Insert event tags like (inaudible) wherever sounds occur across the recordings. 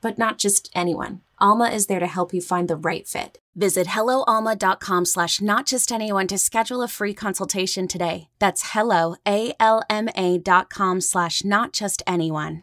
but not just anyone. Alma is there to help you find the right fit. Visit helloalma.com slash not just anyone to schedule a free consultation today. That's hello, A-L-M-A dot com slash not just anyone.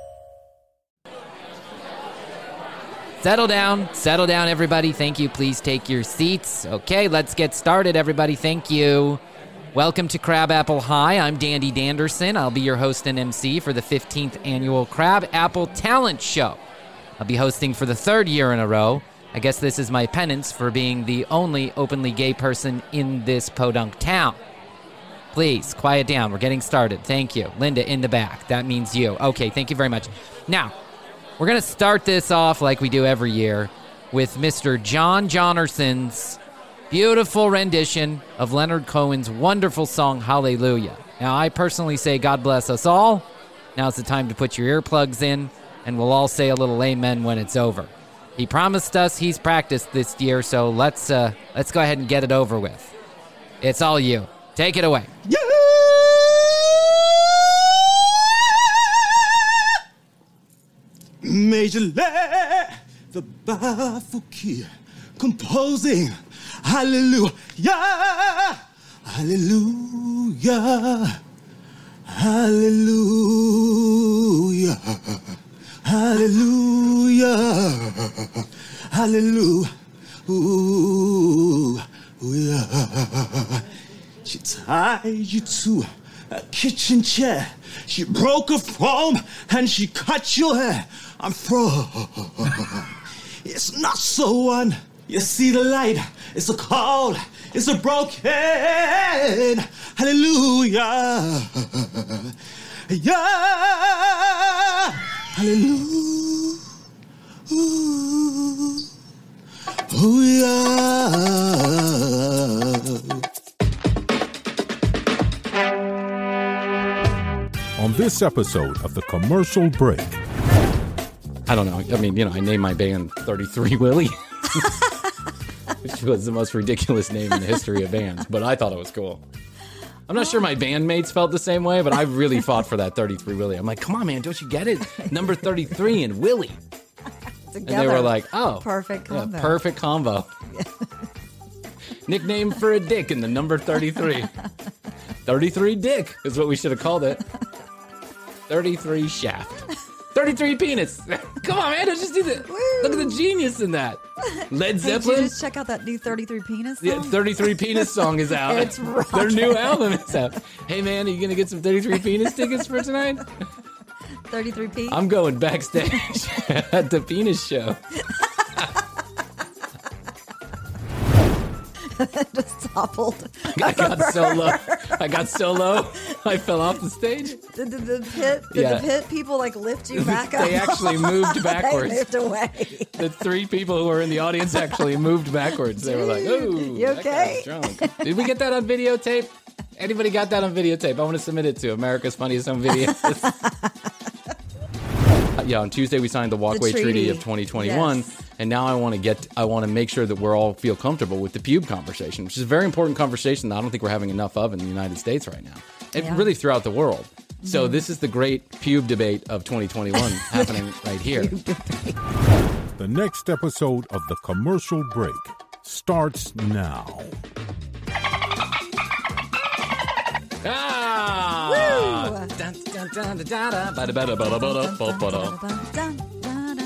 Settle down, settle down, everybody. Thank you. Please take your seats. Okay, let's get started, everybody. Thank you. Welcome to Crabapple High. I'm Dandy Danderson. I'll be your host and MC for the 15th annual Crab Apple Talent Show. I'll be hosting for the third year in a row. I guess this is my penance for being the only openly gay person in this podunk town. Please, quiet down. We're getting started. Thank you. Linda in the back. That means you. Okay, thank you very much. Now, we're going to start this off like we do every year with Mr. John Johnerson's beautiful rendition of Leonard Cohen's wonderful song, Hallelujah. Now, I personally say, God bless us all. Now's the time to put your earplugs in, and we'll all say a little amen when it's over. He promised us he's practiced this year, so let's uh, let's go ahead and get it over with. It's all you. Take it away. Yeah! Major Le, the Bafuki, composing Hallelujah, Hallelujah, Hallelujah, Hallelujah, Hallelujah. She tied you to a kitchen chair. She broke a foam and she cut your hair. I'm from. It's not so one. You see the light. It's a cold. It's a broken. Hallelujah. Yeah. Hallelujah. Oh, yeah. On this episode of The Commercial Break. I don't know. I mean, you know, I named my band 33 Willie, (laughs) which was the most ridiculous name in the history of bands, but I thought it was cool. I'm not sure my bandmates felt the same way, but I really (laughs) fought for that 33 Willie. I'm like, come on, man, don't you get it? Number 33 and Willie. Together. (laughs) And they were like, oh. Perfect combo. Yeah, perfect combo. Nickname for a dick in the number 33. 33 Dick is what we should have called it. 33 Shaft. 33 penis. (laughs) Come on, man. Let's just do that. Look at the genius in that. Led Zeppelin. Hey, just check out that new 33 penis song? Yeah, 33 penis song is out. it's Their new album is out. Hey, man, are you going to get some 33 penis tickets for tonight? (laughs) 33 P? I'm going backstage (laughs) at the penis show. (laughs) just toppled. I got (laughs) so low. I got so low. I fell off the stage. Did, did the pit? Did Yeah. the pit people like lift you (laughs) back up? They actually moved backwards. they moved away. The three people who were in the audience actually moved backwards. They were like, "Ooh, You okay?" drunk." Did we get that on videotape? Anybody got that on videotape? I want to submit it to America's Funniest Home Videos. Uh, yeah, on Tuesday we signed the Walkway treaty. treaty. of 2021, Yes. And now I want to get, I want to make sure that we're all feel comfortable with the pube conversation, which is a very important conversation that I don't think we're having enough of in the United States right now, and Yeah. really throughout the world. So Mm-hmm. this is the great pube debate of 2021 (laughs) happening right here. The next episode of The Commercial Break starts now. Ah,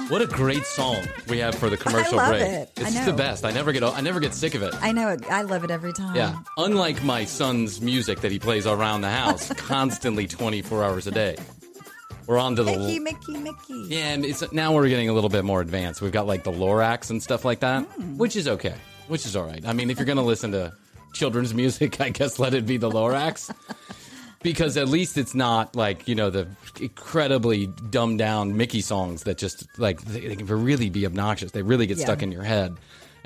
What a great song we have for the commercial love break. it. It's the best. I never get I never get sick of it. I know it. I love it every time. Yeah. Unlike my son's music that he plays around the house (laughs) constantly 24 hours a day. We're on to the Mickey, Mickey, Mickey. Yeah, it's now we're getting a little bit more advanced. We've got like the Lorax and stuff like that, Hmm. which is okay. Which is all right. I mean, if you're going to listen to children's (laughs) music, I guess let it be the Lorax. Because at least it's not like, you know, the incredibly dumbed down Mickey songs that just like they, they can really be obnoxious. They really get Yeah. stuck in your head.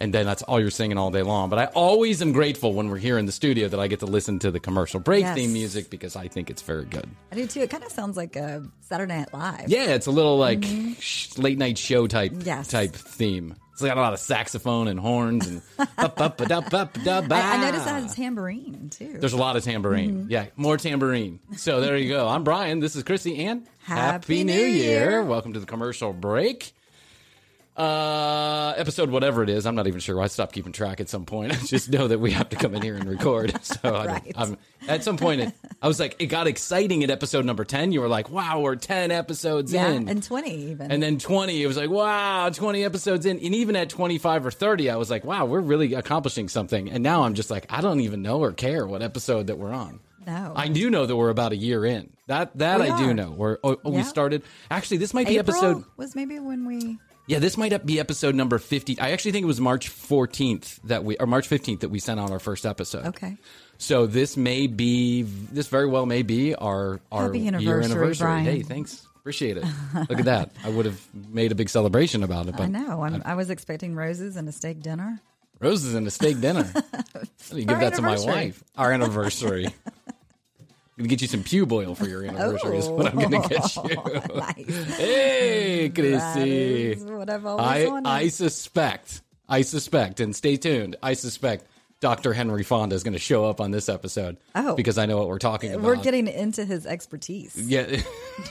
And then that's all you're singing all day long. But I always am grateful when we're here in the studio that I get to listen to the commercial break Yes. theme music because I think it's very good. I do too. It kind of sounds like a Saturday Night Live. Yeah, it's a little like sh- late night show type Mm-hmm. Yes. type theme. It's got a lot of saxophone and horns and. (laughs) I, I noticed that has tambourine too. There's a lot of tambourine. Mm-hmm. Yeah, more tambourine. So there you go. I'm Bryan. This is Krissy and Happy New Year. Welcome to the commercial break. Uh, episode whatever it is. I'm not even sure. Why I stopped keeping track at some point. (laughs) I just know that we have to come in here and record. (laughs) So I Right. I'm, at some point, it, I was like, it got exciting at episode number 10. You were like, wow, we're 10 episodes yeah, in. and twenty even. And then 20, it was like, wow, 20 episodes in. And even at 25 or 30, I was like, wow, we're really accomplishing something. And now I'm just like, I don't even know or care what episode that we're on. No. I do know that we're about a year in. That that We I do know. We're oh, oh, we started. Actually, this might be episode. was maybe when we. Yeah, this might be episode number 50. I actually think it was March 14th that we or March 15th that we sent out our first episode. Okay. So this may be this very well may be our our Happy year anniversary, anniversary. Bryan. Hey, thanks. Appreciate it. (laughs) Look at that. I would have made a big celebration about it, but I know. I'm, I was expecting roses and a steak dinner. Roses and a steak dinner. (laughs) give that to my wife. Our anniversary. (laughs) Gonna get you some pube oil for your anniversary. Is what I'm gonna oh. get (laughs) you. Nice. hey, Krissy. is what I've always I wanted. I suspect. I suspect, and stay tuned. I suspect Dr. Henry Fonda is going to show up on this episode. Oh. because I know what we're talking about. We're getting into his expertise yeah,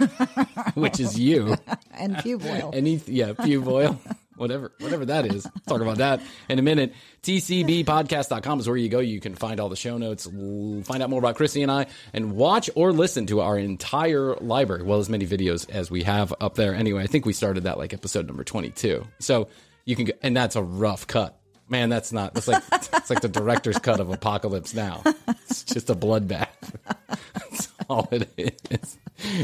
(laughs) which is you. (laughs) and pube oil. Any yeah, pube oil. Whatever, whatever that is. Talk about that in a minute. TCBpodcast.com is where you go. You can find all the show notes, find out more about Krissy and I, and watch or listen to our entire library, well as many videos as we have up there. Anyway, I think we started that like episode number 22. So you can go, and that's a rough cut. Man, that's not, that's like, (laughs) it's like the director's cut of Apocalypse Now. It's just a bloodbath. (laughs) (laughs) All it is.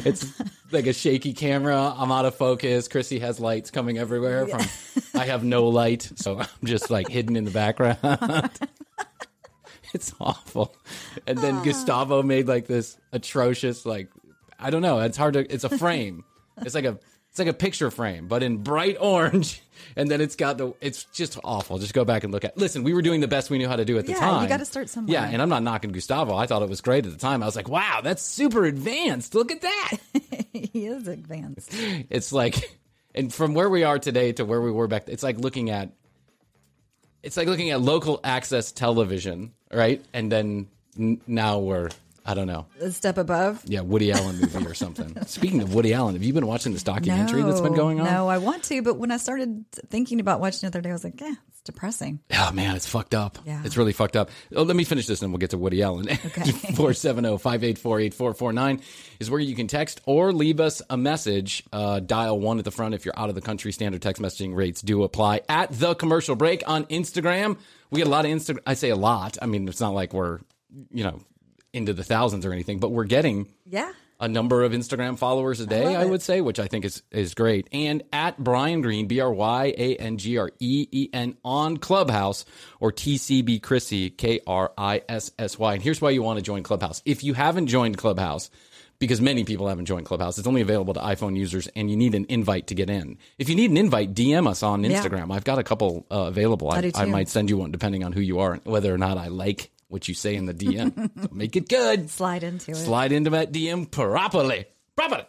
It's like a shaky camera. I'm out of focus. Krissy has lights coming everywhere. From I have no light, so I'm just like hidden in the background. (laughs) it's awful. And then ah. Gustavo made like this atrocious, like I don't know. It's hard to. It's a frame. It's like a. It's like a picture frame, but in bright orange, (laughs) and then it's got the. It's just awful. Just go back and look at. Listen, we were doing the best we knew how to do at the Yeah, you time. gotta start somewhere. Yeah, and I'm not knocking Gustavo. I thought it was great at the time. I was like, wow, that's super advanced. Look at that. (laughs) he is advanced. it's like, and from where we are today to where we were back, it's like looking at. It's like looking at local access television, right? And then n- now we're. I don't know. A step above. Yeah, Woody Allen movie or something. (laughs) Speaking of Woody Allen, have you been watching this documentary that's been going on? No, I want to, but when I started thinking about watching it the other day, I was like, yeah, it's depressing. Oh man, it's fucked up. Yeah. It's really fucked up. Oh, let me finish this and we'll get to Woody Allen. Okay. (laughs) 470-584-8449 is where you can text or leave us a message. Uh, dial one at the front if you're out of the country. Standard text messaging rates do apply. At the commercial break on Instagram. We get a lot of Instagram. I say a lot. I mean, it's not like we're, you know, into the thousands or anything, but we're getting Yeah. a number of Instagram followers a day, love I, would say, which I think is is great. And at Brian Green, B R Y A N G R E E N on Clubhouse or TCB Krissy, K R I S S Y. And here's why you want to join Clubhouse. If you haven't joined Clubhouse, because many people haven't joined Clubhouse, it's only available to iPhone users and you need an invite to get in. If you need an invite, DM us on Yeah. Instagram. I've got a couple uh, available. I do I might send you one depending on who you are, and whether or not I like what you say in the DM. so make it good Slide into it. slide into that DM properly. Properly.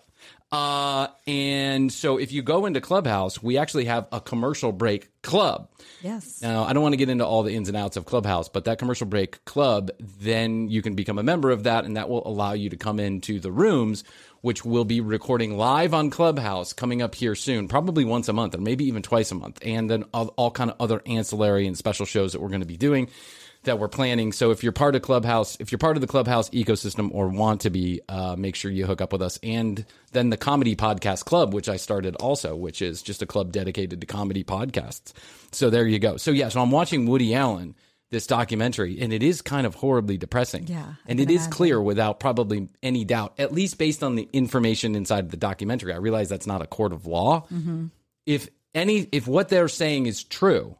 Uh, and so if you go into Clubhouse, we actually have a commercial break club. Yes. Now, I don't want to get into all the ins and outs of Clubhouse, but that commercial break club, then you can become a member of that, and that will allow you to come into the rooms, which will be recording live on Clubhouse coming up here soon, probably once a month, or maybe even twice a month, and then all, all kind of other ancillary and special shows that we're going to be doing that we're planning. So if you're part of Clubhouse, if you're part of the Clubhouse ecosystem or want to be, uh, make sure you hook up with us. And then the Comedy Podcast Club, which I started also, which is just a club dedicated to comedy podcasts. So there you go. So yeah, so I'm watching Woody Allen, this documentary, and it is kind of horribly depressing. Yeah, I And it is imagine. clear without probably any doubt, at least based on the information inside the documentary. I realize that's not a court of law. Mm-hmm. If any, if what they're saying is true,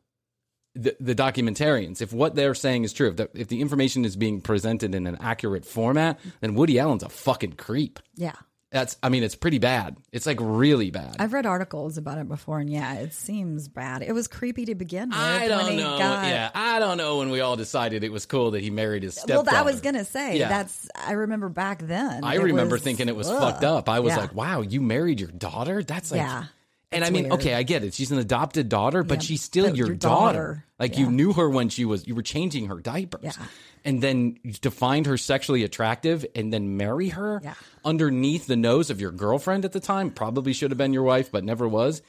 the, the documentarians, if what they're saying is true, if the, if the information is being presented in an accurate format, then Woody Allen's a fucking creep. Yeah. That's, I mean, it's pretty bad. It's like really bad. I've read articles about it before, and yeah, it seems bad. It was creepy to begin with. I don't know. got- yeah, I don't know when we all decided it was cool that he married his stepdaughter. Well, I was gonna say Yeah. that's. I remember back then. I remember was- thinking it was ugh. fucked up. I was Yeah. like, wow, you married your daughter? That's like, Yeah, And I mean, weird. okay, I get it. She's an adopted daughter, but Yeah, she's still but your, your daughter. daughter. Like you knew her when she was, you were changing her diapers. Yeah. And then to find her sexually attractive and then marry her Yeah. underneath the nose of your girlfriend at the time, probably should have been your wife, but never was.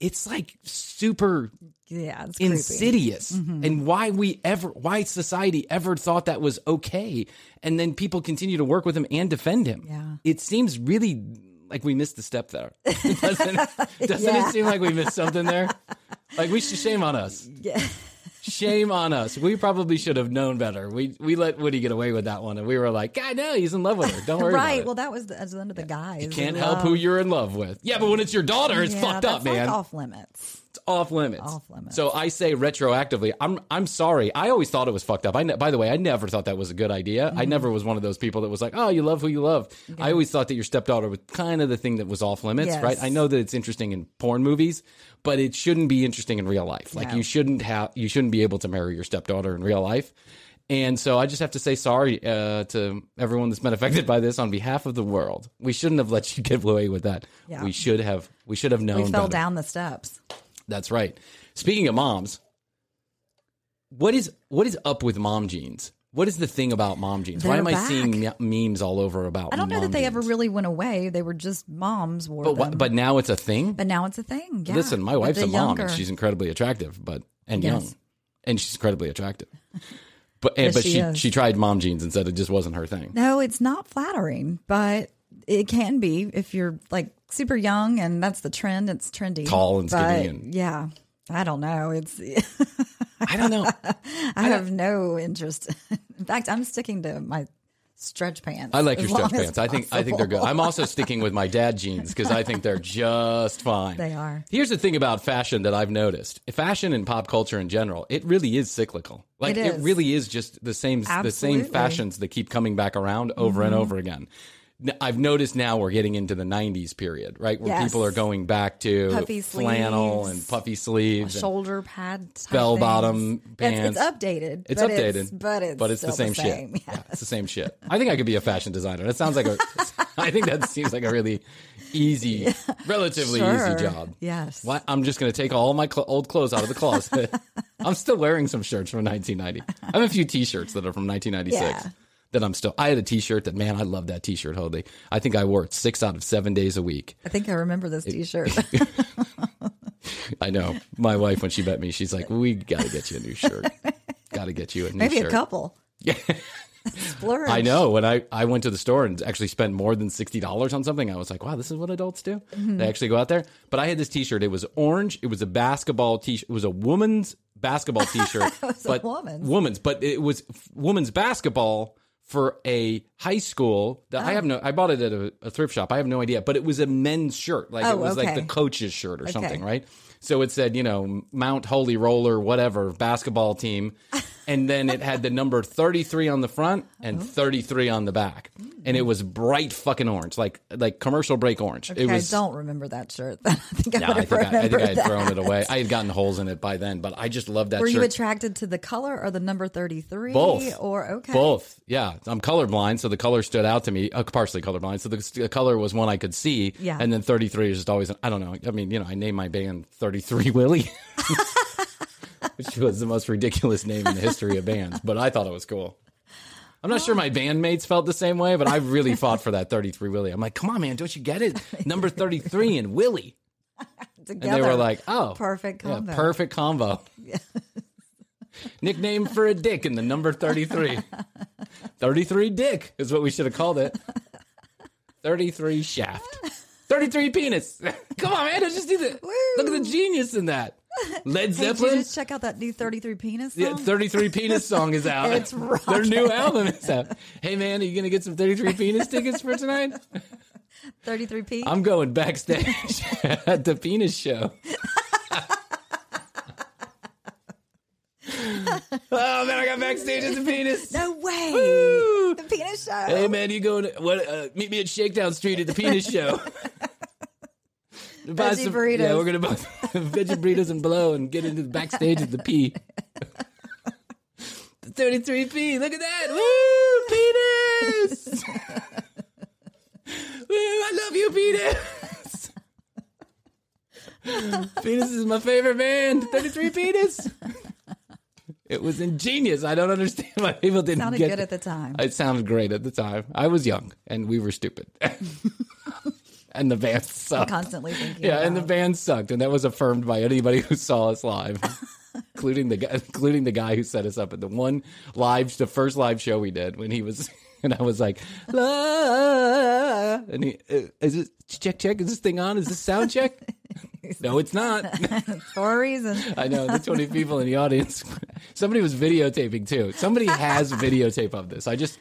It's like super yeah, it's insidious Mm-hmm. and why we ever why society ever thought that was okay and then people continue to work with him and defend him Yeah. it seems really like we missed a step there (laughs) (laughs) doesn't, doesn't Yeah. it seem like we missed something there like we should shame on us (laughs) Yeah. shame on us we probably should have known better we we let woody get away with that one and we were like god no he's in love with her don't worry right. Well, that was the, as under the guys. You can't help who you're in love with yeah but when it's your daughter it's yeah, fucked up man Like off limits. It's off limits. Off limits. So I say retroactively. I'm I'm sorry. I always thought it was fucked up. I ne- by the way, I never thought that was a good idea. Mm-hmm. I never was one of those people that was like, "Oh, you love who you love." I always thought that your stepdaughter was kind of the thing that was off limits, Yes. right? I know that it's interesting in porn movies, but it shouldn't be interesting in real life. Like No. you shouldn't have you shouldn't be able to marry your stepdaughter in real life. And so I just have to say sorry uh, to everyone that's been affected by this on behalf of the world. We shouldn't have let you (laughs) get away with that. Yeah. We should have. We should have known. We fell better. down the steps. That's right. Speaking of moms, what is what is up with mom jeans? What is the thing about mom jeans? Why They're am I seeing me- memes all over about? I don't know that they ever really went away. They were just moms wore But, them. but now it's a thing. But now it's a thing. Yeah. Listen, my wife's a mom younger- and she's incredibly attractive, but and Yes. young, and she's incredibly attractive. (laughs) But and, Yes, but she she she tried mom jeans and said it just wasn't her thing. No, it's not flattering, but it can be if you're like super young and that's the trend. It's trendy. Tall and skinny But, and- yeah. I don't know. It's (laughs) I don't know. I have no interest. In fact, I'm sticking to my stretch pants. I like your stretch pants. I think I think they're good. I'm also sticking with my dad jeans because I think they're just fine. They are. Here's the thing about fashion that I've noticed: fashion and pop culture in general, it really is cyclical. Like It it, really is just the same the same Mm-hmm. fashions that keep coming back around over and over again. I've noticed now we're getting into the '90s period, right, where Yes. people are going back to Puffy flannel sleeves, and puffy sleeves, and shoulder pad, type bell bottom pants. It's, updated. It's but updated, it's, but it's but it's the same, same. shit. Yeah, it's the same shit. I think I could be a fashion designer. That sounds like a. (laughs) I think that seems like a really easy, relatively Sure. easy job. Yes. I'm just going to take all my cl- old clothes out of the closet. (laughs) I'm still wearing some shirts from 1990. I have a few T-shirts that are from 1996. That I'm still. I had a T-shirt that man, I love that T-shirt, Holy. I think I wore it six out of seven days a week. I think I remember this T-shirt. (laughs) (laughs) I know. My wife, when she met me, she's like, "We got to get you a new shirt. got to get you a new shirt. Maybe shirt." a couple. Yeah. (laughs) Splurge. I know. When I, I went to the store and actually spent more than sixty dollars on something, I was like, "Wow, this is what adults do." Mm-hmm. They actually go out there. But I had this T-shirt. It was orange. It was a basketball T-shirt. It was a woman's basketball T-shirt. was a but woman's. Woman's, but it was f- woman's basketball for a high school. That I oh. have no. I bought it at a, a thrift shop. I have no idea. But it was a men's shirt. Like Oh, it was like the coach's shirt or Okay. something, right? So it said, you know, Mount Holy Roller, whatever, basketball team. And then it had the number 33 on the front and 33 on the back. And it was bright fucking orange, like like commercial break orange. Okay, it was I don't remember that shirt. (laughs) I think I No, would I have think I, I think I had that. thrown it away. I had gotten holes in it by then, but I just love that Were shirt. you attracted to the color or the number 33? Both. Or, okay. Both. Yeah. I'm colorblind, so the color stood out to me. Uh, partially colorblind, so the, the color was one I could see. Yeah. And then 33 is just always, I don't know. I mean, you know, I named my band 33 Willie, (laughs) which was the most ridiculous name in the history of bands, but I thought it was cool. I'm not sure my bandmates felt the same way, but I really fought for that 33 Willie. I'm like, come on, man, don't you get it? Number 33 and Willie. Together. And they were like, oh. Perfect yeah, combo. perfect combo. Nickname for a dick in the number 33. 33 dick is what we should have called it. 33 shaft. 33 penis. (laughs) Come on, man. Let's just do that. Look at the genius in that. (laughs) Led Hey, did you Zeppelin. just check out that new 33 penis song? Yeah, 33 Penis song is (laughs) out. It's Their new album is out. Hey, man, are you going to get some 33 Penis tickets for tonight? (laughs) 33p? I'm going backstage at the Penis Show. oh, man, I got backstage at the Penis. no way. Woo! The penis show. Hey, man, you going to, what, uh, meet me at Shakedown Street at the Penis Show. Buy Veggie burritos. Yeah, we're going to buy (laughs) veggie burritos and blow and get into the backstage of the P. (laughs) the 33P. Look at that. Woo! Penis! (laughs) Woo! I love you, Penis! penis is my favorite band. 33 Penis! It was ingenious. I don't understand why people didn't Sounded get good at the time. It sounded great at the time. I was young and we were stupid. And the band (laughs) sucked. Constantly thinking. Yeah, and the band sucked, and that was affirmed by anybody who saw us live, (laughs) including the guy, including the guy who set us up at the one live, the first live show we did when he was, (laughs) and I was like, "La," and he, uh, is it check check? Is this thing on? Is this sound check? no, it's not. for a reason. I know the 20 people in the audience. Somebody was videotaping too. Somebody has videotape of this. I just,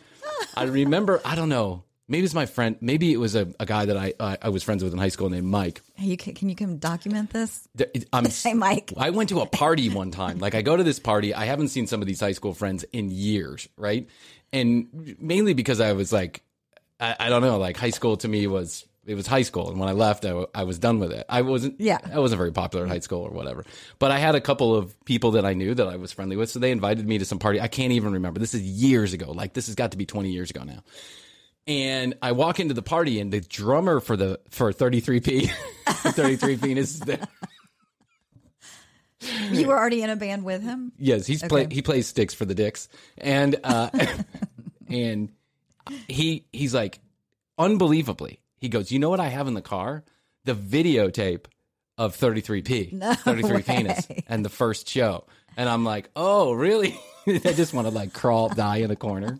I remember, I don't know. Maybe it's my friend. Maybe it was a, a guy that I uh, I was friends with in high school named Mike. You can, can you come document this? Th- I'm, (laughs) Hey, Mike. I went to a party (laughs) one time. Like I go to this party. I haven't seen some of these high school friends in years, right? And mainly because I was like, I, I don't know, like high school to me was it was high school, and when I left, I was done with it. I wasn't, Yeah. I wasn't very popular in high school or whatever. But I had a couple of people that I knew that I was friendly with, so they invited me to some party. I can't even remember. This is years ago. Like this has got to be twenty years ago now. And I walk into the party, and the drummer for the for 33p, 33 penis (laughs) is there. You were already in a band with him? Yes, he's play he plays sticks for the Dicks, and uh, (laughs) and he he's like unbelievably. He goes, you know what I have in the car? The videotape of 33p, 33 penis, (laughs) and the first show. And I'm like, oh, really? I just want to like crawl, die in a corner.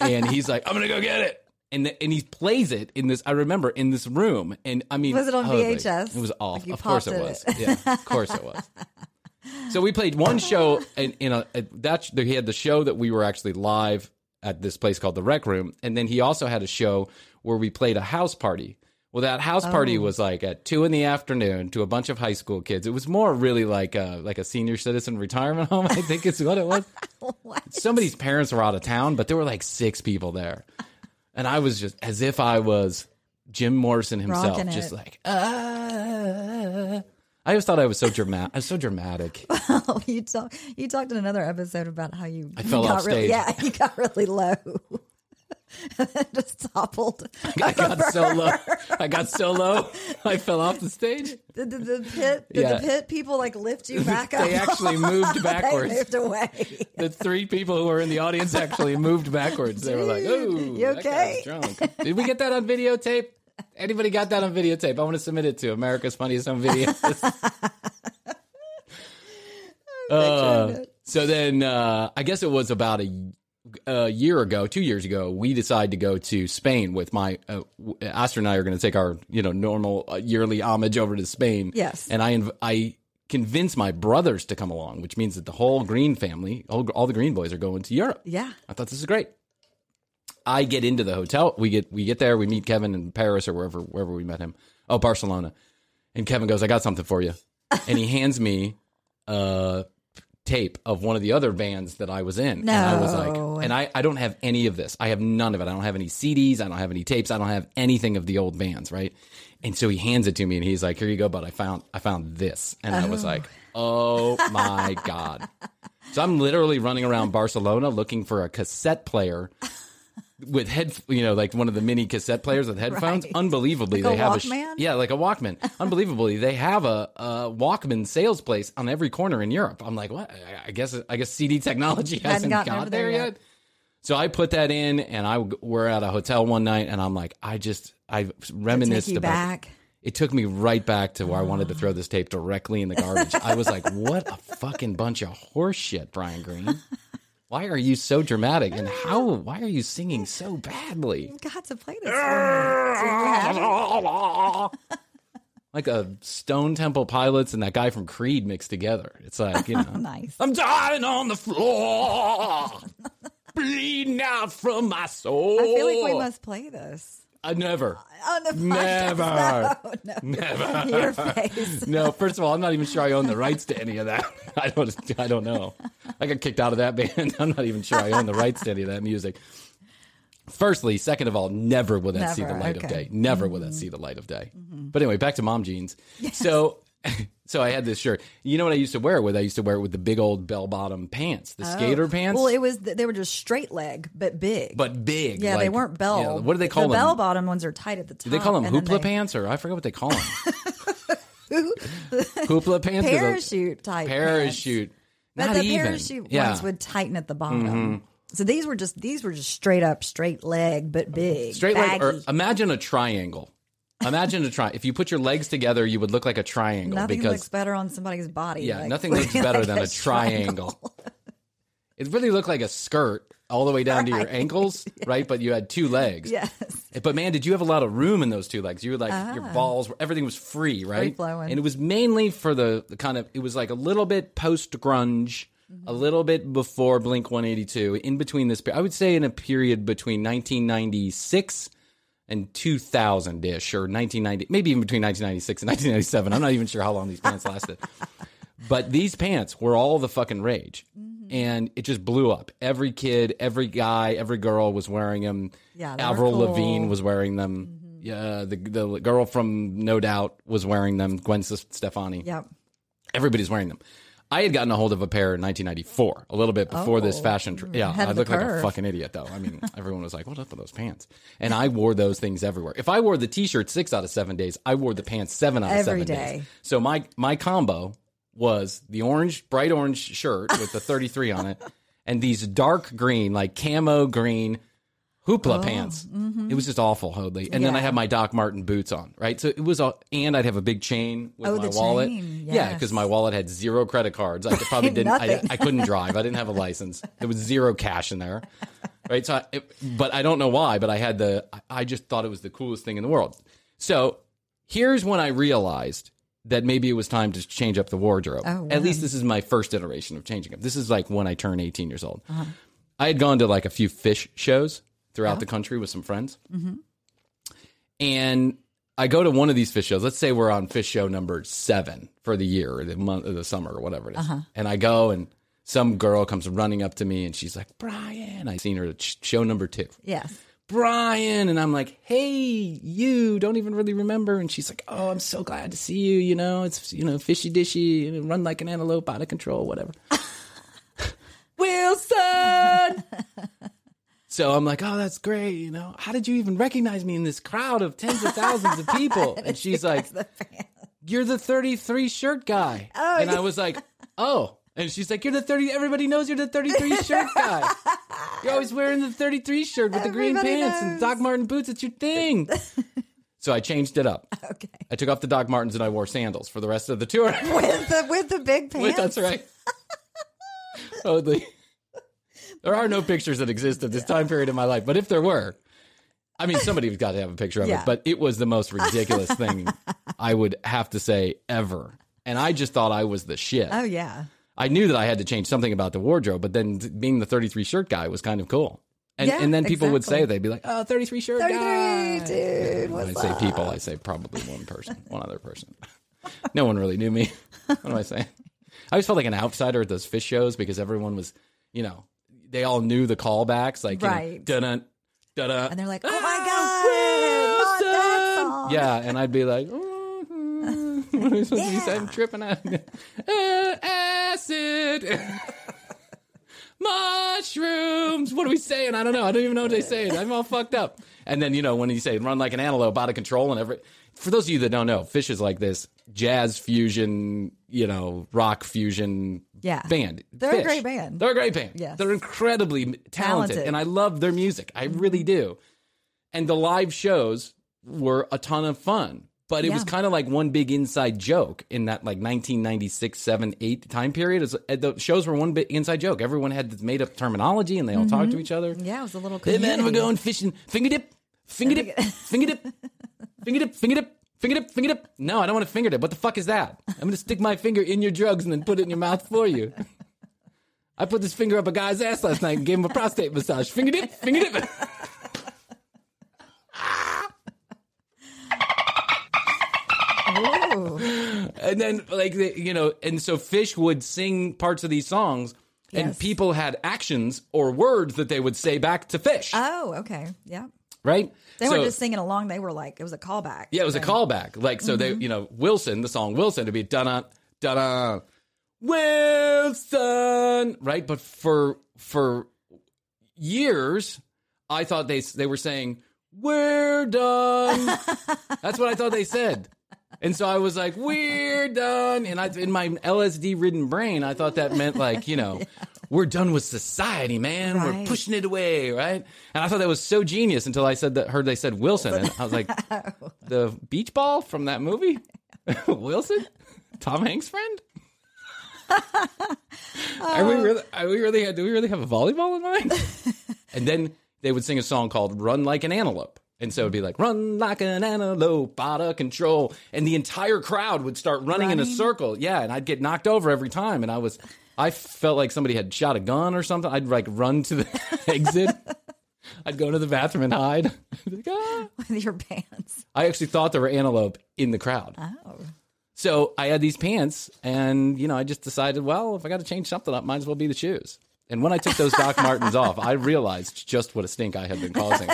And he's like, I'm gonna go get it. And, and he plays it in this. I remember in this room, and I mean, Was it on oh, like, VHS? It was off. Like of course it popped was. it. Yeah, of course it was. (laughs) So we played one show in, in a, a that he had the show that we were actually live at this place called the Rec Room, and then he also had a show where we played a house party. Well, that house party Oh. was like at two in the afternoon to a bunch of high school kids. It was more really like a like a senior citizen retirement (laughs) home. I think is what it was. (laughs) Somebody's parents were out of town, but there were like six people there, and I was just as if I was Jim Morrison himself, just like. Uh, I always thought I was so dramatic. I was so dramatic. (laughs) Well, you talk, you talked in another episode about how you, I fell got off really, stage. yeah, you got really low. And (laughs) then just toppled. (laughs) I got so low. (laughs) I got so low. I fell off the stage. Did the, the pit, did Yeah. the pit people like lift you back up? They actually moved backwards. they moved away. The three people who were in the audience actually moved backwards. They were like, "Ooh, you okay?" drunk." Did we get that on videotape? Anybody got that on videotape? I want to submit it to America's Funniest Home Videos. Uh, so then, uh, I guess it was about a, a year ago, two years ago, we decided to go to Spain with my uh, and I are going to take our you know normal uh, yearly homage over to Spain. Yes. and I inv- I convinced my brothers to come along, which means that the whole Green family, all, all the Green boys, are going to Europe. Yeah. I thought this is great. I get into the hotel. We get we get there. We meet Kevin in Paris or wherever wherever we met him. Oh, Barcelona. And Kevin goes, "I got something for you," and he hands me a tape of one of the other bands that I was in. And I was No. like, and I I don't have any of this. I have none of it. I don't have any CDs. I don't have any tapes. I don't have anything of the old bands, right? And so he hands it to me, and he's like, "Here you go, bud. I found I found this," and I was oh. like, "Oh my god." So I'm literally running around Barcelona looking for a cassette player with head, you know, like one of the mini cassette players with headphones. Right. (laughs) Unbelievably, Like they have a Walkman? yeah, like a Walkman. (laughs) Unbelievably, they have a, a Walkman sales place on every corner in Europe. I'm like, what? I- I guess I guess CD technology (laughs) hasn't got there there yet. yet. So I put that in, and I we're at a hotel one night, and I'm like, I just I reminisced about back. it took me right back to where I wanted to oh. throw this tape directly in the garbage. I was like, what a fucking bunch of horse shit, Bryan Green. Why are you so dramatic? And how, why are you singing so badly? Got to play this for me. So you have it? (laughs) Like a Stone Temple Pilots and that guy from Creed mixed together. It's like, you (laughs) know. Nice. I'm dying on the floor, (laughs) bleeding out from my soul. I feel like we must play this. I never. Uh, on the Never. (laughs) No, no. Never. (laughs) Your face. No, first of all, I'm not even sure I own the rights to any of that. (laughs) I don't. I don't know. I got kicked out of that band. I'm not even sure I own the rights to any of that music. Firstly, second of all, never will that see the Never, light of day. Never will that mm-hmm. see the light of day. Mm-hmm. But anyway, back to mom jeans. So, so I had this shirt. You know what I used to wear it with? I used to wear it with the big old bell bottom pants, the skater pants. Well, it was they were just straight leg but big. but big. yeah, they weren't bell. yeah, what do they call the them? bell bottom ones are tight at the top. Do they call them hoopla they- pants or I forget what they call them? (laughs) hoopla pants. Parachute type. Parachute. But Not the even. parachute yeah. Mm-hmm. ones would tighten at the bottom. So these were just these were just straight up, straight leg, but big, Straight leg, or imagine a triangle. Imagine a tri. If you put your legs together, you would look like a triangle Nothing because looks better on somebody's body. yeah, like nothing looks (laughs) better like than a triangle. (laughs) it really looked like a skirt all the way down to your ankles, (laughs) right? But you had two legs. Yes, But man, did you have a lot of room in those two legs? You were like your ah. balls, were- everything was free, right? Free-flowing. And it was mainly for the, the kind of it was like a little bit post grunge, a mm-hmm. little bit before Blink One Eighty Two. In between this, I would say in a period between 1996 and 2000 ish, or 1990, maybe even between 1996 and 1997. I'm not even sure how long these pants lasted. (laughs) But these pants were all the fucking rage. And it just blew up. Every kid, every guy, every girl was wearing them. Yeah, Avril cool. Mm-hmm. Lavigne was wearing them. Yeah, the the girl from No Doubt was wearing them. Gwen Stefani. yep. Everybody's wearing them. I had gotten a hold of a pair in 1994, a little bit before this Oh, fashion. Tr- yeah, I looked like a fucking idiot though. I mean, (laughs) everyone was like, "What up with those pants?" And I wore those things everywhere. If I wore the t-shirt six out of seven days, I wore the pants seven out of Every seven day. days. So my my combo was the orange, bright orange shirt with the 33 on it, (laughs) and these dark green, like camo green hoopla pants. It was just awful, Hoadley. And then I Oh, mm-hmm. Had my Doc Marten boots on, right? So it was, a, and I'd have a big chain with Oh, my wallet. chain, Yeah, because my wallet had zero credit cards. I probably (laughs) didn't. I, I couldn't drive. I didn't have a license. There was zero cash in there, right? So, I, it, but I don't know why. But I had the. I- just thought it was the coolest thing in the world. So here's when I realized that maybe it was time to change up the wardrobe. Oh, At least this is my first iteration of changing up. This is like when I turned 18 years old. Uh-huh. I had gone to like a few Phish shows throughout the country with some friends. Mm-hmm. And I go to one of these Phish shows. Let's say we're on Phish show number seven for the year or the month or the summer or whatever it is. Uh-huh. And I go and some girl comes running up to me and she's like, Bryan. I seen her at show number two. Yes. Bryan. And I'm like, hey, you don't even really remember. And she's like, oh, I'm so glad to see you. You know, it's, you know, fishy dishy, run like an antelope, out of control, whatever. (laughs) (laughs) Wilson. (laughs) so I'm like, oh, that's great. You know, how did you even recognize me in this crowd of tens of thousands of people? (laughs) And she's like, you're the 33 shirt guy. Oh, and I was like, oh. And she's like, you're the 30, everybody knows you're the 33 shirt guy. You're always wearing the 33 shirt with the green Everybody pants and. Doc Marten boots. It's your thing. (laughs) so I changed it up. Okay. I took off the Doc Martens and I wore sandals for the rest of the tour. (laughs) With the with the big pants. Wait, that's right. Oh, totally. There are no pictures that exist at this time period in my life, but if there were, I mean, somebody's got to have a picture of Yeah. it. But it was the most (laughs) ridiculous thing I would have to say ever, and I just thought I was the shit. Oh yeah. I knew that I had to change something about the wardrobe, but then being the 33 shirt guy was kind of cool. And, Yeah, and then people would say, they'd be like, oh, 33 shirt Thirty guy. dude. When I say up? people, I say probably one person, one other person. No one really knew me. (laughs) What am I saying? I always felt like an outsider at those Phish shows because everyone was, you know, they all knew the callbacks, like, you know, Right. dun dun dun And they're like, oh my god, not that song. yeah, and I'd be like, "Mhm." what I supposed to be saying? I'm tripping out. (laughs) Uh, acid. (laughs) Mushrooms. What are we saying? I don't know. I don't even know what they say. I'm all fucked up. And then, you know, when you say run like an antelope out of control and every, for those of you that don't know, Phish is like this jazz fusion, you know, rock fusion Yeah. band. They're a great band. They're a great band. Yes. They're incredibly talented, Talented. and I love their music. I really do. And the live shows were a ton of fun. but it was kind of like one big inside joke in that like 1996, 7, 8 time period. Was, uh, the shows were one big inside joke. Everyone had this made up terminology and they all talked to each other. Yeah, it was a little. Hey man, we're community. going fishing. Finger dip, finger dip, finger dip, finger dip, finger dip, finger dip, finger dip. No, I don't want to finger dip. What the fuck is that? I'm going to stick my finger in your drugs and then put it in your mouth for you. (laughs) I put this finger up a guy's ass last night and gave him a prostate massage. Finger dip, finger dip. (laughs) And then like you know and so Phish would sing parts of these songs and people had actions or words that they would say back to Phish Oh, okay. Yeah. Right They So- weren't just singing along. They were like, it was a callback. yeah it was a callback like so Mm-hmm. they you know wilson the song wilson to be da da da wilson right but for for years i thought they they were saying we're done (laughs) that's what i thought they said and so I was like, "We're done." And I, in my LSD-ridden brain, I thought that meant like, you know, (laughs) we're done with society, man. We're pushing it away, right? And I thought that was so genius until I said that. Heard they said Wilson, and I was like, (laughs) the beach ball from that movie, (laughs) Wilson, Tom Hanks' friend. are we oh. really? Are we really? Do we really have a volleyball in mind? (laughs) and then they would sing a song called "Run Like an Antelope." And so it'd be like, run like an antelope, out of control. And the entire crowd would start running, in a circle. Yeah. And I'd get knocked over every time. And I was, I felt like somebody had shot a gun or something. I'd like run to the (laughs) exit. I'd go to the bathroom and hide. (laughs) Like, "Ah." (laughs) with your pants. I actually thought there were antelope in the crowd. Oh. So I had these pants, and you know, I just decided, well, if I got to change something up, might as well be the shoes. And when I took those Doc Martens off, I realized just what a stink I had been causing.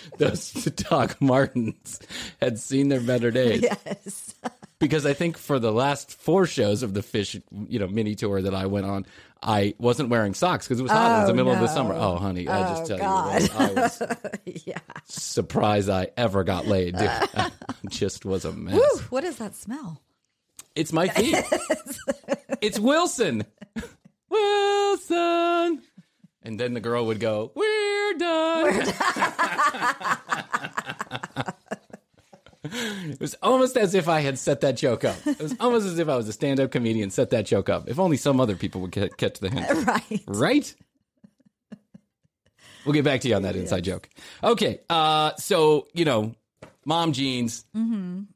(laughs) those Doc Martens had seen their better days. Yes. (laughs) Because I think for the last four shows of the Phish, you know, mini tour that I went on, I wasn't wearing socks because it was hot. it was the Oh, middle of the summer. Oh, honey, I just Oh, tell God. you, I was (laughs) yeah. surprised I ever got laid. Dude. just was a mess. Woo, what is that smell? It's my feet. it's Wilson. Wilson. And then the girl would go, We're done. (laughs) it was almost as if I had set that joke up. It was almost as if I was a stand up comedian, set that joke up. If only some other people would get, catch the hint. (laughs) Right. Right? We'll get back to you on that inside joke. Okay. Uh, so, you know, mom jeans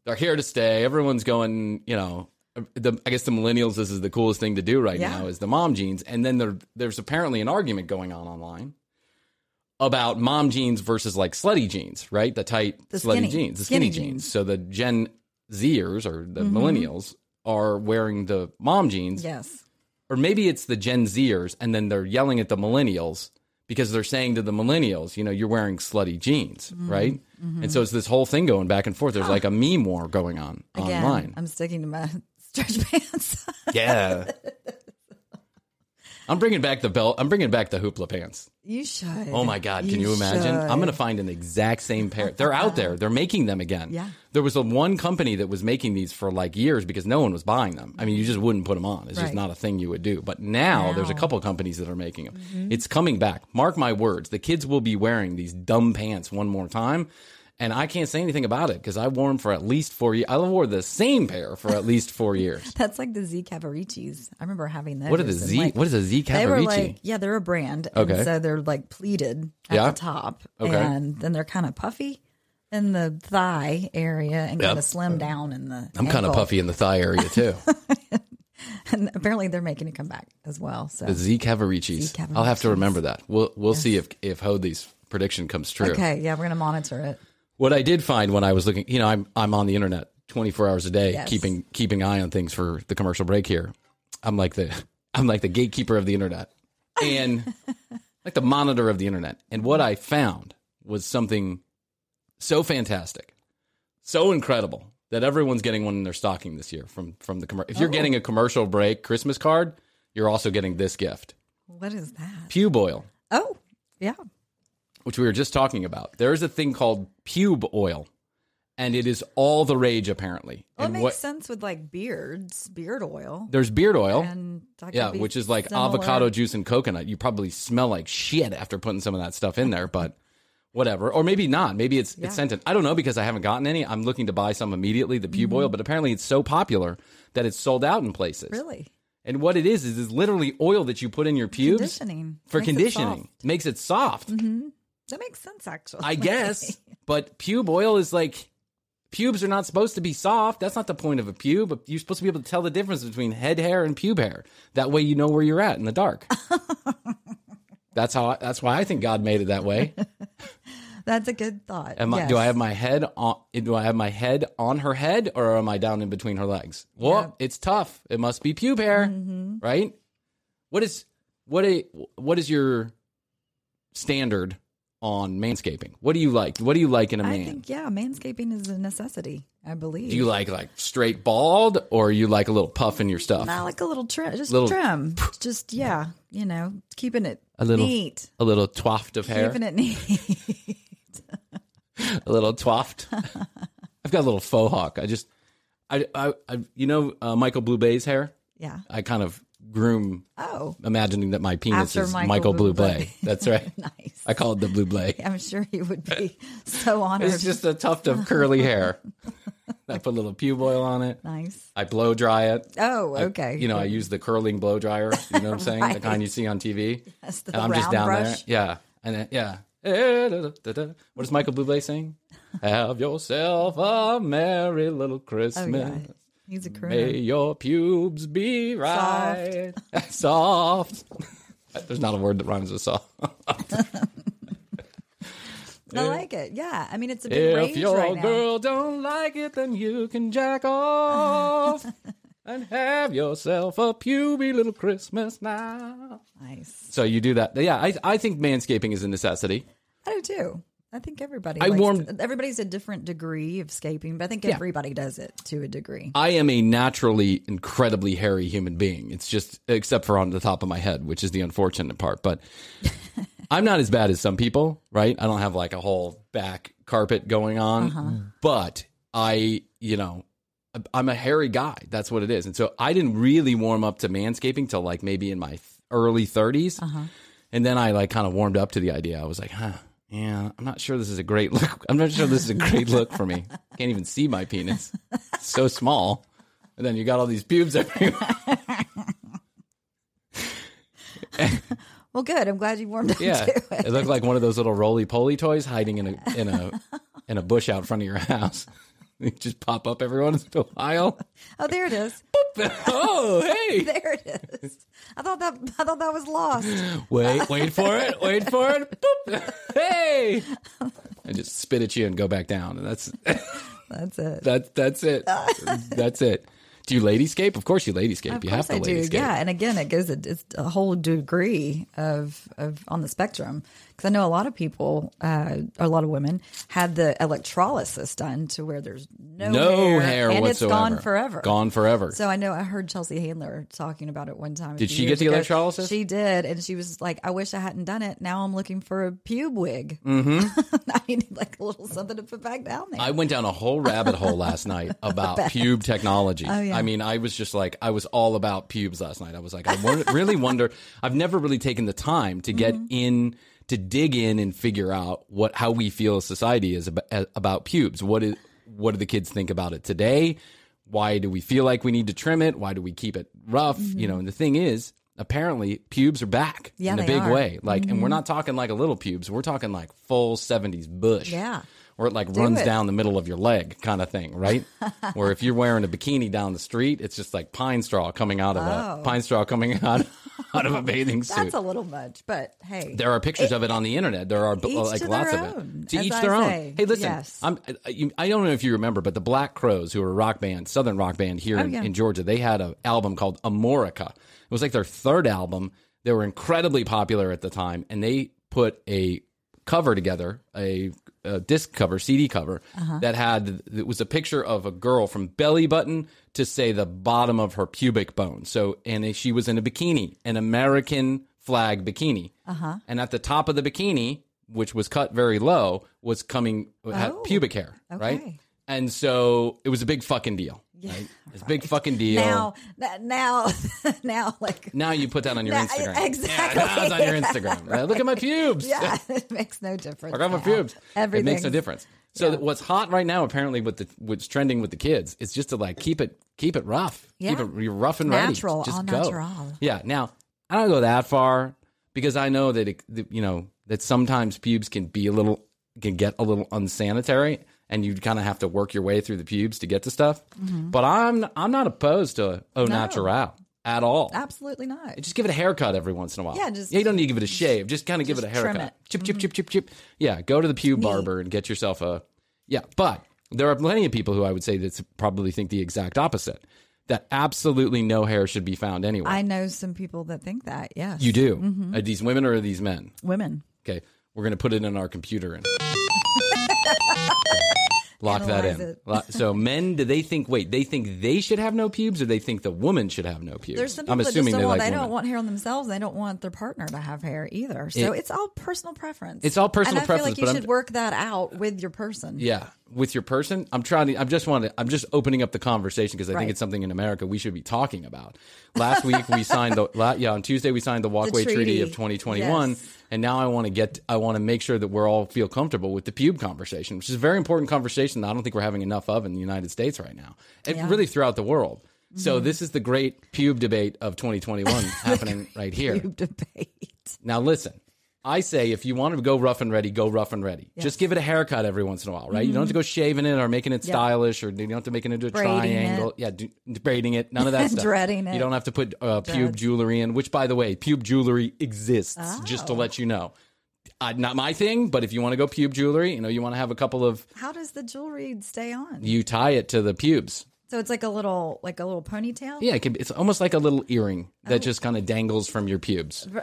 are here to stay. Everyone's going, you know, the, I guess the millennials, this is the coolest thing to do right Yeah. now is the mom jeans. And then there, there's apparently an argument going on online about mom jeans versus like slutty jeans, right? The tight The slutty skinny- jeans, the skinny, skinny jeans. jeans. So the Gen Zers or the Mm-hmm. millennials are wearing the mom jeans Yes. or maybe it's the Gen Zers, and then they're yelling at the millennials because they're saying to the millennials, you know, you're wearing slutty jeans, Mm-hmm. right? And so it's this whole thing going back and forth. There's like a meme war going on Again, online. I'm sticking to my stretch (laughs) pants. yeah. I'm bringing back the belt. I'm bringing back the hoopla pants. you should. Oh my God. Can you, imagine? I'm going to find an exact same pair. (laughs) They're out there. They're making them again. Yeah. There was a one company that was making these for like years because no one was buying them. I mean, you just wouldn't put them on. It's just not a thing you would do. But now, there's a Now. couple companies that are making them. Mm-hmm. It's coming back. Mark my words. The kids will be wearing these dumb pants one more time. And I can't say anything about it because I wore them for at least four years. I wore the same pair for at least four years. (laughs) That's like the Z Cavariccis. I remember having those. What are the Z? like, what is a Z They were like, yeah, they're a brand. Okay. And so they're like pleated at Yeah. the top. Okay. And then they're kind of puffy in the thigh area and Yep. kind of slim down in the. I'm kind of puffy in the thigh area too. (laughs) And apparently they're making a comeback as well. So The Z Cavariccis. I'll have to remember that. We'll we'll see if if Hoadley's prediction comes true. okay, yeah, we're gonna monitor it. What I did find when I was looking, you know, I'm I'm on the internet 24 hours a day, Yes. keeping keeping eye on things for the commercial break here. I'm like the (laughs) I'm like the gatekeeper of the internet, and (laughs) like the monitor of the internet. And what I found was something so fantastic, so incredible that everyone's getting one in their stocking this year from from the commercial. If you're Oh. getting a commercial break Christmas card, you're also getting this gift: What is that? pube oil. Oh, yeah. Which we were just talking about. There is a thing called pube oil, and it is all the rage apparently. Well, it makes what sense with like beards, beard oil. there's beard oil, And yeah, which is like similar. avocado juice and coconut. You probably smell like shit after putting some of that stuff in there, but whatever, or maybe not. Maybe it's Yeah. it's scented. I don't know because I haven't gotten any. I'm looking to buy some immediately, the Mm-hmm. pube oil, but apparently it's so popular that it's sold out in places. Really? And what it is is is literally oil that you put in your pubes Conditioning. for Makes it conditioning. soft. Mm-hmm. Makes it soft. That makes sense, actually. I guess. (laughs) But pube oil is like pubes are not supposed to be soft. That's not the point of a pube. But you're supposed to be able to tell the difference between head hair and pube hair. That way you know where you're at in the dark. (laughs) that's how. I, that's why I think God made it that way. (laughs) That's a good thought. Am I, do I have my head on? Do I have my head on her head, or am I down in between her legs? Well, it's tough. It must be pube hair, Mm-hmm. right? What is what a what is your standard on manscaping? What do you like? What do you like in a man? I think yeah, manscaping is a necessity. I believe. Do you like like straight bald, or you like a little puff in your stuff? Not like a little trim, just Little- trim. (laughs) Just yeah, you know, keeping it A little- neat, A little twaft of hair, keeping it neat. (laughs) a little twaft. (laughs) I've got a little faux hawk. I just, I, I, I you know, uh, Michael Bublé's hair. yeah. I kind of groom Oh, imagining that my penis After is Michael Michael, Blue. Blay. That's right. nice. I call it the Blue Blay. (laughs) I'm sure he would be so honored. It's just a tuft of curly hair. I put a little pube oil on it. nice. I blow dry it. Oh, I- okay. you know, I use the curling blow dryer. You know what I'm saying? The (laughs) kind you see on TV. That's the and I'm just down brush. there. Yeah. And then, yeah. Eh. What does Michael Bublé sing? (laughs) Have yourself a merry little Oh Christmas. yeah, he's a crooner. May your pubes be right. Soft. There's not a word that rhymes with soft. (laughs) I like it. Yeah, I mean it's a big If range your right now. girl don't like it, then you can jack off (laughs) and have yourself a puby little Christmas now. Nice. So you do that. Yeah, I, I think manscaping is a necessity. I do too. I think everybody. I likes warmed- Everybody's a different degree of scaping, but I think Yeah. everybody does it to a degree. I am a naturally incredibly hairy human being. It's just, except for on the top of my head, which is the unfortunate part. But (laughs) I'm not as bad as some people, right? I don't have like a whole back carpet going on, uh-huh. mm. but I, you know, I'm a hairy guy. That's what it is. And so I didn't really warm up to manscaping till like maybe in my early 30s. Uh-huh. And then I like kind of warmed up to the idea. I was like, huh, yeah, I'm not sure this is a great (laughs) look. I'm not sure this is a great look for me. (laughs) Can't even see my penis. It's so small. And then you got all these pubes everywhere. (laughs) Well, good. I'm glad you warmed up Yeah, to it. it looked like one of those little roly poly toys hiding in a in a in a bush out front of your house. (laughs) Just pop up every once in a while. (laughs) Oh, there it is. oh, hey! (laughs) There it is. I thought that. I thought that was lost. Wait, wait for it. Wait for it. Boop. Hey! I just spit at you and go back down, and that's That's it. that that's it. That's it. Do you ladyscape? Of course you ladyscape. Of you have I to do. Yeah, and again, it goes. It's a whole degree of of on the spectrum because I know a lot of people, uh, a lot of women, had the electrolysis done to where there's no, No hair, and whatsoever. it's gone forever. Gone forever. So I know I heard Chelsea Handler talking about it one time. Did she get the ago. electrolysis? She did, and she was like, "I wish I hadn't done it. Now I'm looking for a pube wig. Mm-hmm. (laughs) I need like a little something to put back down there." I went down a whole rabbit hole last night (laughs) about pube technology. Oh, yeah. I mean, I was just like, I was all about pubes last night. I was like, I (laughs) really wonder. I've never really taken the time to get Mm-hmm. in, to dig in and figure out what how we feel as society is about, about pubes. What is what do the kids think about it today? Why do we feel like we need to trim it? Why do we keep it rough? You know, and the thing is, apparently, pubes are back Mm-hmm. Yeah, in a big are. Mm-hmm. way. Like, and we're not talking like a little pubes. We're talking like full '70s bush Yeah. Or it like runs it. down the middle of your leg kind of thing, right? (laughs) Where if you're wearing a bikini down the street, it's just like pine straw coming out of a oh. pine straw coming out (laughs) out of a bathing suit. Oh. That's a little much, but hey, there are pictures of it on the internet. There are like lots their of it. To each I their own. say. Hey, listen, Yes. I'm, I, I don't know if you remember, but the Black Crowes, who are a rock band, Southern rock band here oh, in, Oh, yeah. in Georgia, they had an album called Amorica. It was like their third album. They were incredibly popular at the time, and they put a cover together, a, a disc cover, CD cover Uh-huh. that had it was a picture of a girl from belly button to say the bottom of her pubic bone. So, and she was in a bikini, an American flag bikini, uh-huh. and at the top of the bikini, which was cut very low, was coming had Oh, pubic hair, right? And so it was a big fucking deal. Right? (laughs) It's a big fucking deal. Now, now, (laughs) now, like, Now you put that on your Now- Instagram. (laughs) exactly. Yeah, now it's on your Instagram. Uh, look at my pubes. yeah, it makes no difference. I got my pubes. Everything It makes no difference. So th- what's hot right now, apparently, with the what's trending with the kids, is just to like keep it keep it rough. Keep Yeah. it you're rough and ready. Natural, Just all go. natural. Yeah. Now I don't go that far because I know that it, that, you know that sometimes pubes can be a little can get a little unsanitary, and you'd kind of have to work your way through the pubes to get to stuff. Mm-hmm. But I'm I'm not opposed to au natural at all. Absolutely not. Just give it a haircut every once in a while. Yeah, just- you don't need to give it a shave. Just kind of give it a Just trim haircut. it. Mm-hmm. Chip, chip, chip, chip, chip. Yeah, go to the pube barber and get yourself a. Yeah, but there are plenty of people who I would say that probably think the exact opposite. That absolutely no hair should be found anywhere. I know some people that think that. Yes, you do. Mm-hmm. Are these women or are these men? Women. Okay, we're going to put it in our computer and (laughs) lock that in. So (laughs) men, do they think? Wait, they think they should have no pubes, or they think the woman should have no pubes? There's some people I'm that just assuming don't they want. like they don't want hair on themselves. They don't want their partner to have hair either. So It- it's all personal preference. It's all personal and I preference, feel like you but I'm- should work that out with your person. Yeah, with your person. I'm trying to. I'm just wanting. I'm just opening up the conversation because I think it's something in America we should be talking about. Last week we signed the. la- Yeah, on Tuesday we signed the Walkway Treaty. treaty. of 2021, Yes. and now I want to get. I want to make sure that we're all feel comfortable with the pube conversation, which is a very important conversation that I don't think we're having enough of in the United States right now, and Yeah. really throughout the world. So Mm-hmm. this is the great pube debate of 2021 (laughs) happening right here. Debate. Now listen, I say if you want to go rough and ready, go rough and ready. Just give it a haircut every once in a while, right? You don't have to go shaving it or making it stylish or you don't have to make it into a Mm-hmm. Braiding triangle. it. Yeah, do, braiding it. None of that (laughs) stuff. Dreading it. You don't have to put uh, pube jewelry in, which by the way, pube jewelry exists, just Oh. to let you know. Uh, not my thing, but if you want to go pube jewelry, you know, you want to have a couple of, How does the jewelry stay on? you tie it to the pubes. so it's like a little, like a little ponytail. Yeah, it can, it's almost like a little earring Oh. that just kind of dangles from your pubes. (laughs)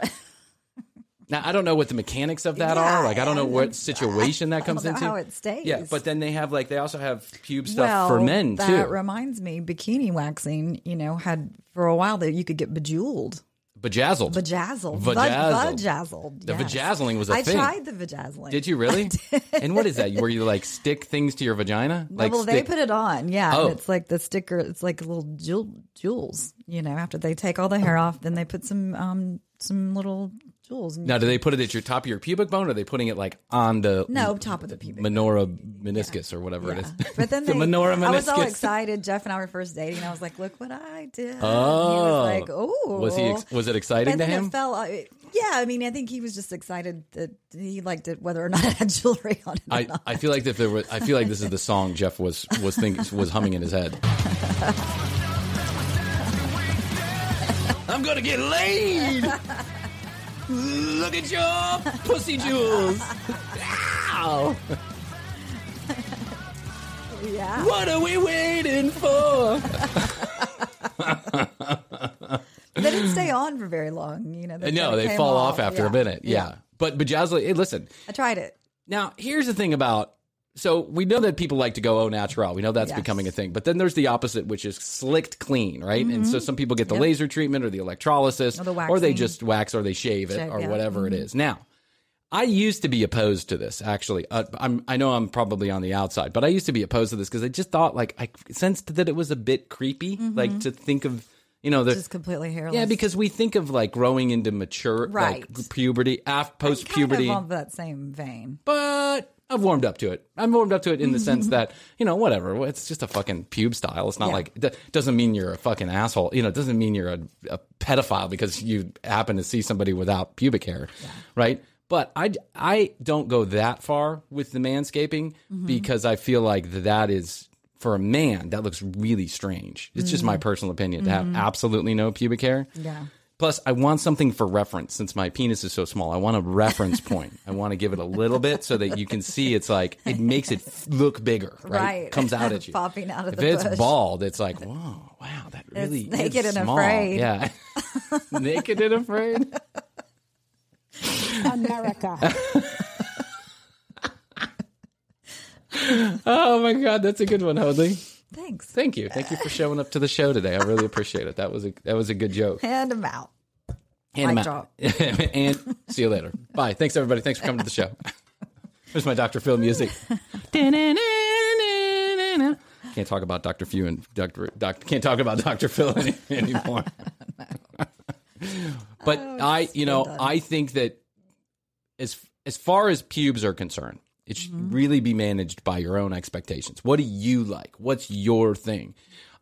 Now I don't know what the mechanics of that Yeah, are. Like I don't know what situation that (laughs) comes into. how it stays. Yeah, but then they have like they also have pube stuff well, for men that too. That reminds me, bikini waxing. You know, had for a while that you could get bejeweled, Bejazzled. bejazzled, Vajazzled. vajazzled. The yes. vajazzling was a I thing. I tried the vajazzling. Did you really? and what is that? Where you like stick things to your vagina? Like well, they put it on, yeah. Oh. And it's like the sticker. It's like little jewel, jewels. You know, after they take all the hair off, then they put some um some little jewels. now, do they put it at your top of your pubic bone, or are they putting it like on the no, top of the pubic. menorah meniscus or whatever it is? But then (laughs) the they, menorah I was all excited. Jeff and I were first dating. I was like, "Look what I did." And Oh, he was like, "Oh." Was he? ex- Was it exciting to him? it fell. uh, Yeah, I mean, I think he was just excited that he liked it, whether or not it had jewelry on it. I. I feel like if there was, I feel like this is the song Jeff was was think was humming in his head. (laughs) I'm gonna get laid. (laughs) Look at your pussy jewels. Ow. yeah. What are we waiting for? (laughs) They didn't stay on for very long. You know. no, they fall off after Yeah. a minute. Yeah. But bejazzling, hey, listen, I tried it. Now, here's the thing about so we know that people like to go au natural. We know that's Yes. becoming a thing. But then there's the opposite, which is slicked clean, right? And so some people get the laser treatment or the electrolysis, Mm-hmm. Or the or they just wax or they shave it Shave, or yeah. Mm-hmm. whatever it is. Now, I used to be opposed to this. Actually, uh, I'm, I know I'm probably on the outside, but I used to be opposed to this because I just thought like I sensed that it was a bit creepy, like to think of you know the Mm-hmm. Just completely hairless. yeah because we think of like growing into mature Right. like puberty after post puberty of that same vein. but I've warmed up to it. I've warmed up to it in the sense (laughs) that you know whatever. It's just a fucking pube style. It's not Yeah. like it doesn't mean you're a fucking asshole. You know, it doesn't mean you're a, a pedophile because you happen to see somebody without pubic hair, right? But I I don't go that far with the manscaping mm-hmm. because I feel like that is for a man that looks really strange. It's just my mm. personal opinion to have mm-hmm. absolutely no pubic hair. Yeah. Plus, I want something for reference since my penis is so small. I want a reference (laughs) point. I want to give it a little bit so that you can see it's like it makes it look bigger, right? Right. Comes out at (laughs) you, Popping out of if the it's bush. bald, it's like whoa, wow, that really naked is and small. afraid. Yeah, (laughs) naked and afraid. America. Oh my god, that's a good one, Hoadley. Thanks. Thank you, thank you for showing up to the show today. I really appreciate it. That was a that was a good joke. Hand them out. Hand Mic him out. (laughs) and see you later. Bye. Thanks everybody. Thanks for coming to the show. (laughs) Here's my Dr. Phil music. (laughs) Can't talk about Dr. Few and Dr. Doc, can't talk about Dr. Phil any, anymore. but oh, I, you know, I think that as as far as pubes are concerned, it should Mm-hmm. really be managed by your own expectations. What do you like? What's your thing?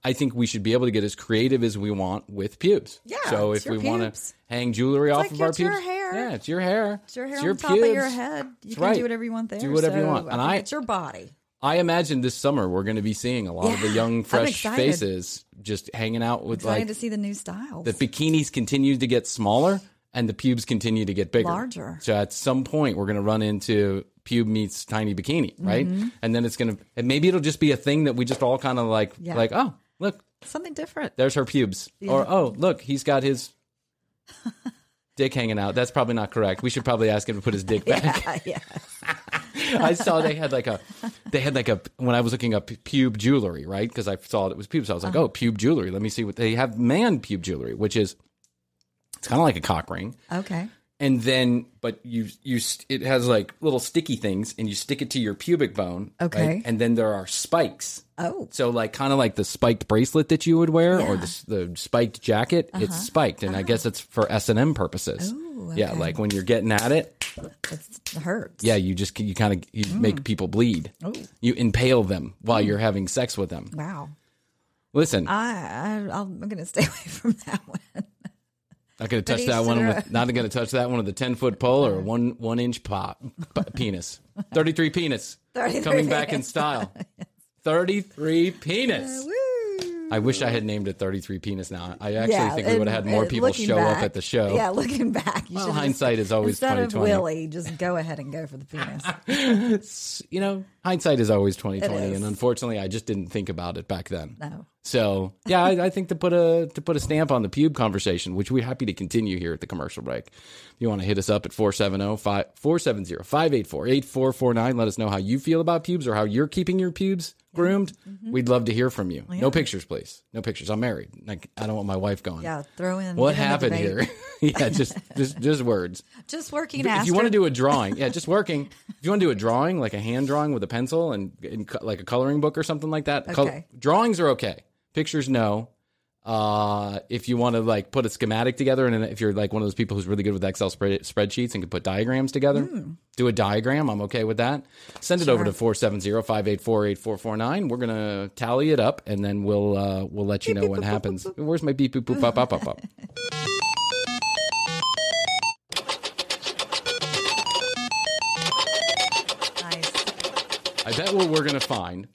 I think we should be able to get as creative as we want with pubes. Yeah, So it's if we want to hang jewelry off like of our it's your pubes, hair. yeah, it's your hair. It's your hair It's on your top of your head. You That's can right. do whatever you want there. Do whatever you so want. And I- it's your body. I imagine this summer we're going to be seeing a lot of the young, fresh faces just hanging out with Excited like to see the new styles. the bikinis continue to get smaller and the pubes continue to get bigger. Larger. So at some point we're going to run into pube meets tiny bikini, right? Mm-hmm. And then it's going to and maybe it'll just be a thing that we just all kind of like Yeah. like, oh, look, Something different. there's her pubes. Or oh, look, he's got his (laughs) dick hanging out. That's probably not correct. We should probably ask him to put his dick (laughs) back. yeah. (laughs) I saw they had like a, they had like a when I was looking up pube jewelry, right? Because I saw it was pubes. I was like, Uh-huh. oh, pube jewelry. Let me see what they have. Man pube jewelry, which is it's kind of like a cock ring, Okay. and then but you you it has like little sticky things, and you stick it to your pubic bone. right? Okay. and then there are spikes. Oh. So like kind of like the spiked bracelet that you would wear, or Yeah. Uh-huh. the, the spiked jacket. It's spiked, and I guess it's for S and M purposes. Ooh, Yeah, okay. like when you're getting at it, It's, it hurts. yeah, you just you kind of you Mm. make people bleed. Oh. You impale them while you're having sex with them. Wow. Listen, I, I I'm going to stay (laughs) away from that one. Not going to touch that one. With, not going (laughs) to touch that one with a ten foot pole or a one one inch pop penis. (laughs) Thirty three penis 33 coming back in style. (laughs) Thirty three penis. Woo. I wish I had named it thirty three penis. Now I actually Yeah, think we would have had more people show up at the show. Yeah, looking back, you Well, hindsight is always instead of 20/20. Willie. Just go ahead and go for the penis. (laughs) You know, hindsight is always twenty twenty, is. and unfortunately, I just didn't think about it back then. No. So yeah, I, I think to put a to put a stamp on the pube conversation, which we're happy to continue here at the commercial break. If you want to hit us up at 470-570-584-8449, let us know how you feel about pubes or how you're keeping your pubes groomed. Mm-hmm. We'd love to hear from you. No pictures, please. No pictures. I'm married. Like I don't want my wife going. Yeah, throw in What happened here? (laughs) yeah, just just just words. Just working. If you want to do a drawing, yeah, just (laughs) working. If you want to do a drawing, like a hand drawing with a pencil and, and co- like a coloring book or something like that, col- Okay. drawings are okay. Pictures, no. Uh, if you want to like put a schematic together, and if you're like one of those people who's really good with Excel spread- spreadsheets and can put diagrams together, Hmm. do a diagram. I'm okay with that. Send it over to 470-584-8449. We're gonna tally it up, and then we'll uh, we'll let you know what happens. Where's my beep boop boop pop pop pop pop? (laughs) nice. I bet what we're going to find,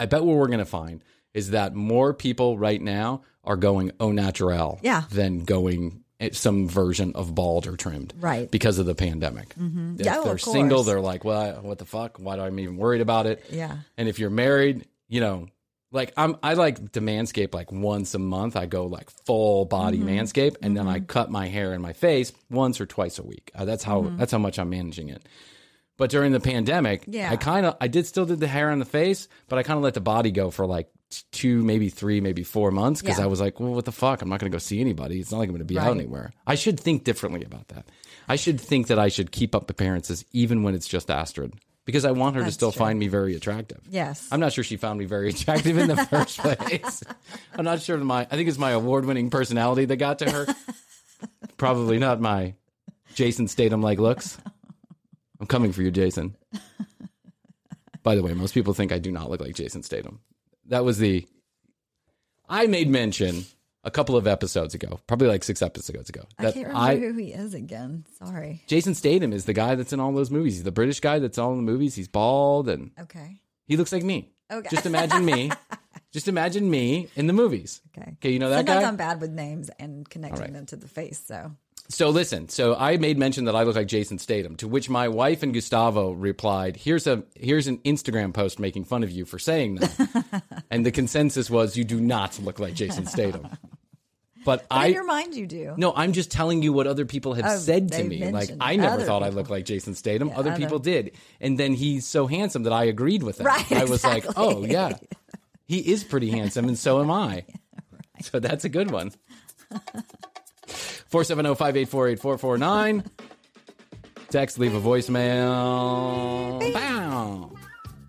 I bet what we're going to find is that more people right now are going au naturel Yeah. than going some version of bald or trimmed. Right. Because of the pandemic. If Yeah, oh, they're single, they're like, well, what the fuck? Why do I'm even worried about it? Yeah. And if you're married, you know, like I'm, I like to manscape like once a month. I go like full body Mm-hmm. manscape, and then I cut my hair and my face once or twice a week. Uh, that's how that's how much I'm managing it. But during the pandemic, Yeah. I kind of I did still did the hair on the face, but I kind of let the body go for like two, maybe three, maybe four months because Yeah. I was like, well, what the fuck? I'm not going to go see anybody. It's not like I'm going to be out anywhere. I should think differently about that. I should think that I should keep up appearances even when it's just Astrid because I want her to still true. find me very attractive. Yes. I'm not sure she found me very attractive in the (laughs) first place. I'm not sure my I think it's my award-winning personality that got to her. (laughs) Probably not my Jason Statham like looks. I'm coming for you, Jason. By the way, most people think I do not look like Jason Statham. That was the I made mention a couple of episodes ago, probably like six episodes ago. I can't remember who he is again. Sorry. Jason Statham is the guy that's in all those movies. He's the British guy that's in all in the movies. He's bald and Okay. he looks like me. Okay. Just imagine me. (laughs) Just imagine me in the movies. Okay. Okay, you know that Sometimes guy? I'm bad with names and connecting right. them to the face. So So listen, so I made mention that I look like Jason Statham, to which my wife and Gustavo replied, "Here's a here's an Instagram post making fun of you for saying that." (laughs) and the consensus was you do not look like Jason Statham. But But I in your mind, you do. No, I'm just telling you what other people have Oh, said to me. Like I never thought I people. looked like Jason Statham. Yeah, other people did. And then he's so handsome that I agreed with him. Right, I was like, "Oh, yeah. (laughs) He is pretty handsome and so am I." (laughs) So that's a good one. Oh, 470-584-8449. Text, leave a voicemail. Bow.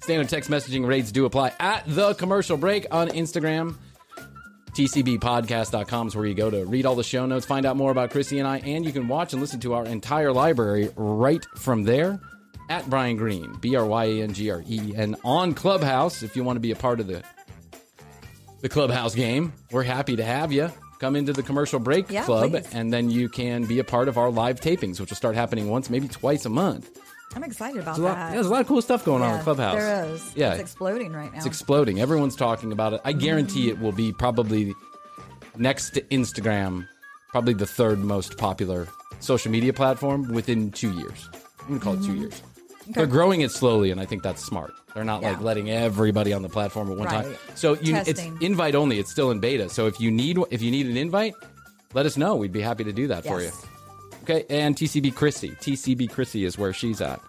Standard text messaging rates do apply at the commercial break on Instagram. TCBpodcast.com is where you go to read all the show notes, find out more about Krissy and I, and you can watch and listen to our entire library right from there at Bryan Green, B R Y A N G R E, and on Clubhouse if you want to be a part of the the Clubhouse game. We're happy to have you. Come into the commercial break Yeah, club, please. and then you can be a part of our live tapings, which will start happening once, maybe twice a month. I'm excited about lot, that. yeah, there's a lot of cool stuff going on Yeah, in Clubhouse. There is. Yeah, It's exploding right now. it's exploding. Everyone's talking about it. I guarantee it will be probably next to Instagram, probably the third most popular social media platform within two years. I'm gonna call it two mm-hmm. years. They're growing it slowly, and I think that's smart. They're not like Mm-hmm. Letting everybody on the platform at one time. Right. So you, it's Testing. invite only. It's still in beta. So if you need if you need an invite, let us know. We'd be happy to do that for you. Yes. Okay, and TCB Krissy. TCB Krissy is where she's at.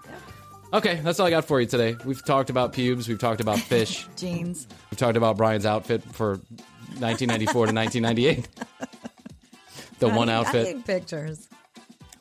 Okay, that's all I got for you today. We've talked about pubes. We've talked about Phish. (laughs) Jeans. We talked about Bryan's outfit for 1994 to 1998. (laughs) The one I, outfit. need pictures.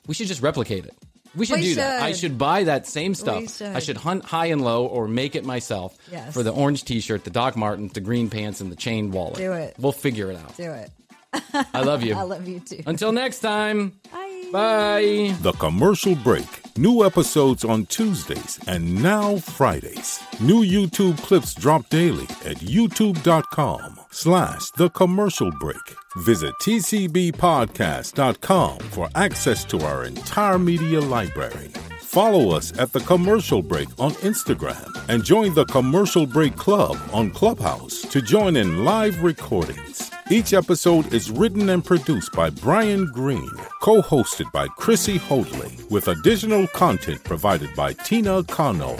We should just replicate it. We should We do that. I should. should buy that same stuff. should. I should hunt high and low or make it myself Yes. for the orange t-shirt, the Doc Martens, the green pants, and the chain wallet. Do it. We'll figure it out. Do it. (laughs) I love you. I love you too. Until next time. Bye. Bye. The Commercial Break. New episodes on Tuesdays and now Fridays. New YouTube clips drop daily at youtube.com slash The Commercial Break. Visit tcbpodcast.com for access to our entire media library. Follow us at The Commercial Break on Instagram and join the Commercial Break Club on Clubhouse to join in live recordings. Each episode is written and produced by Bryan Green, co hosted by Krissy Hoadley, with additional content provided by Tina Cano.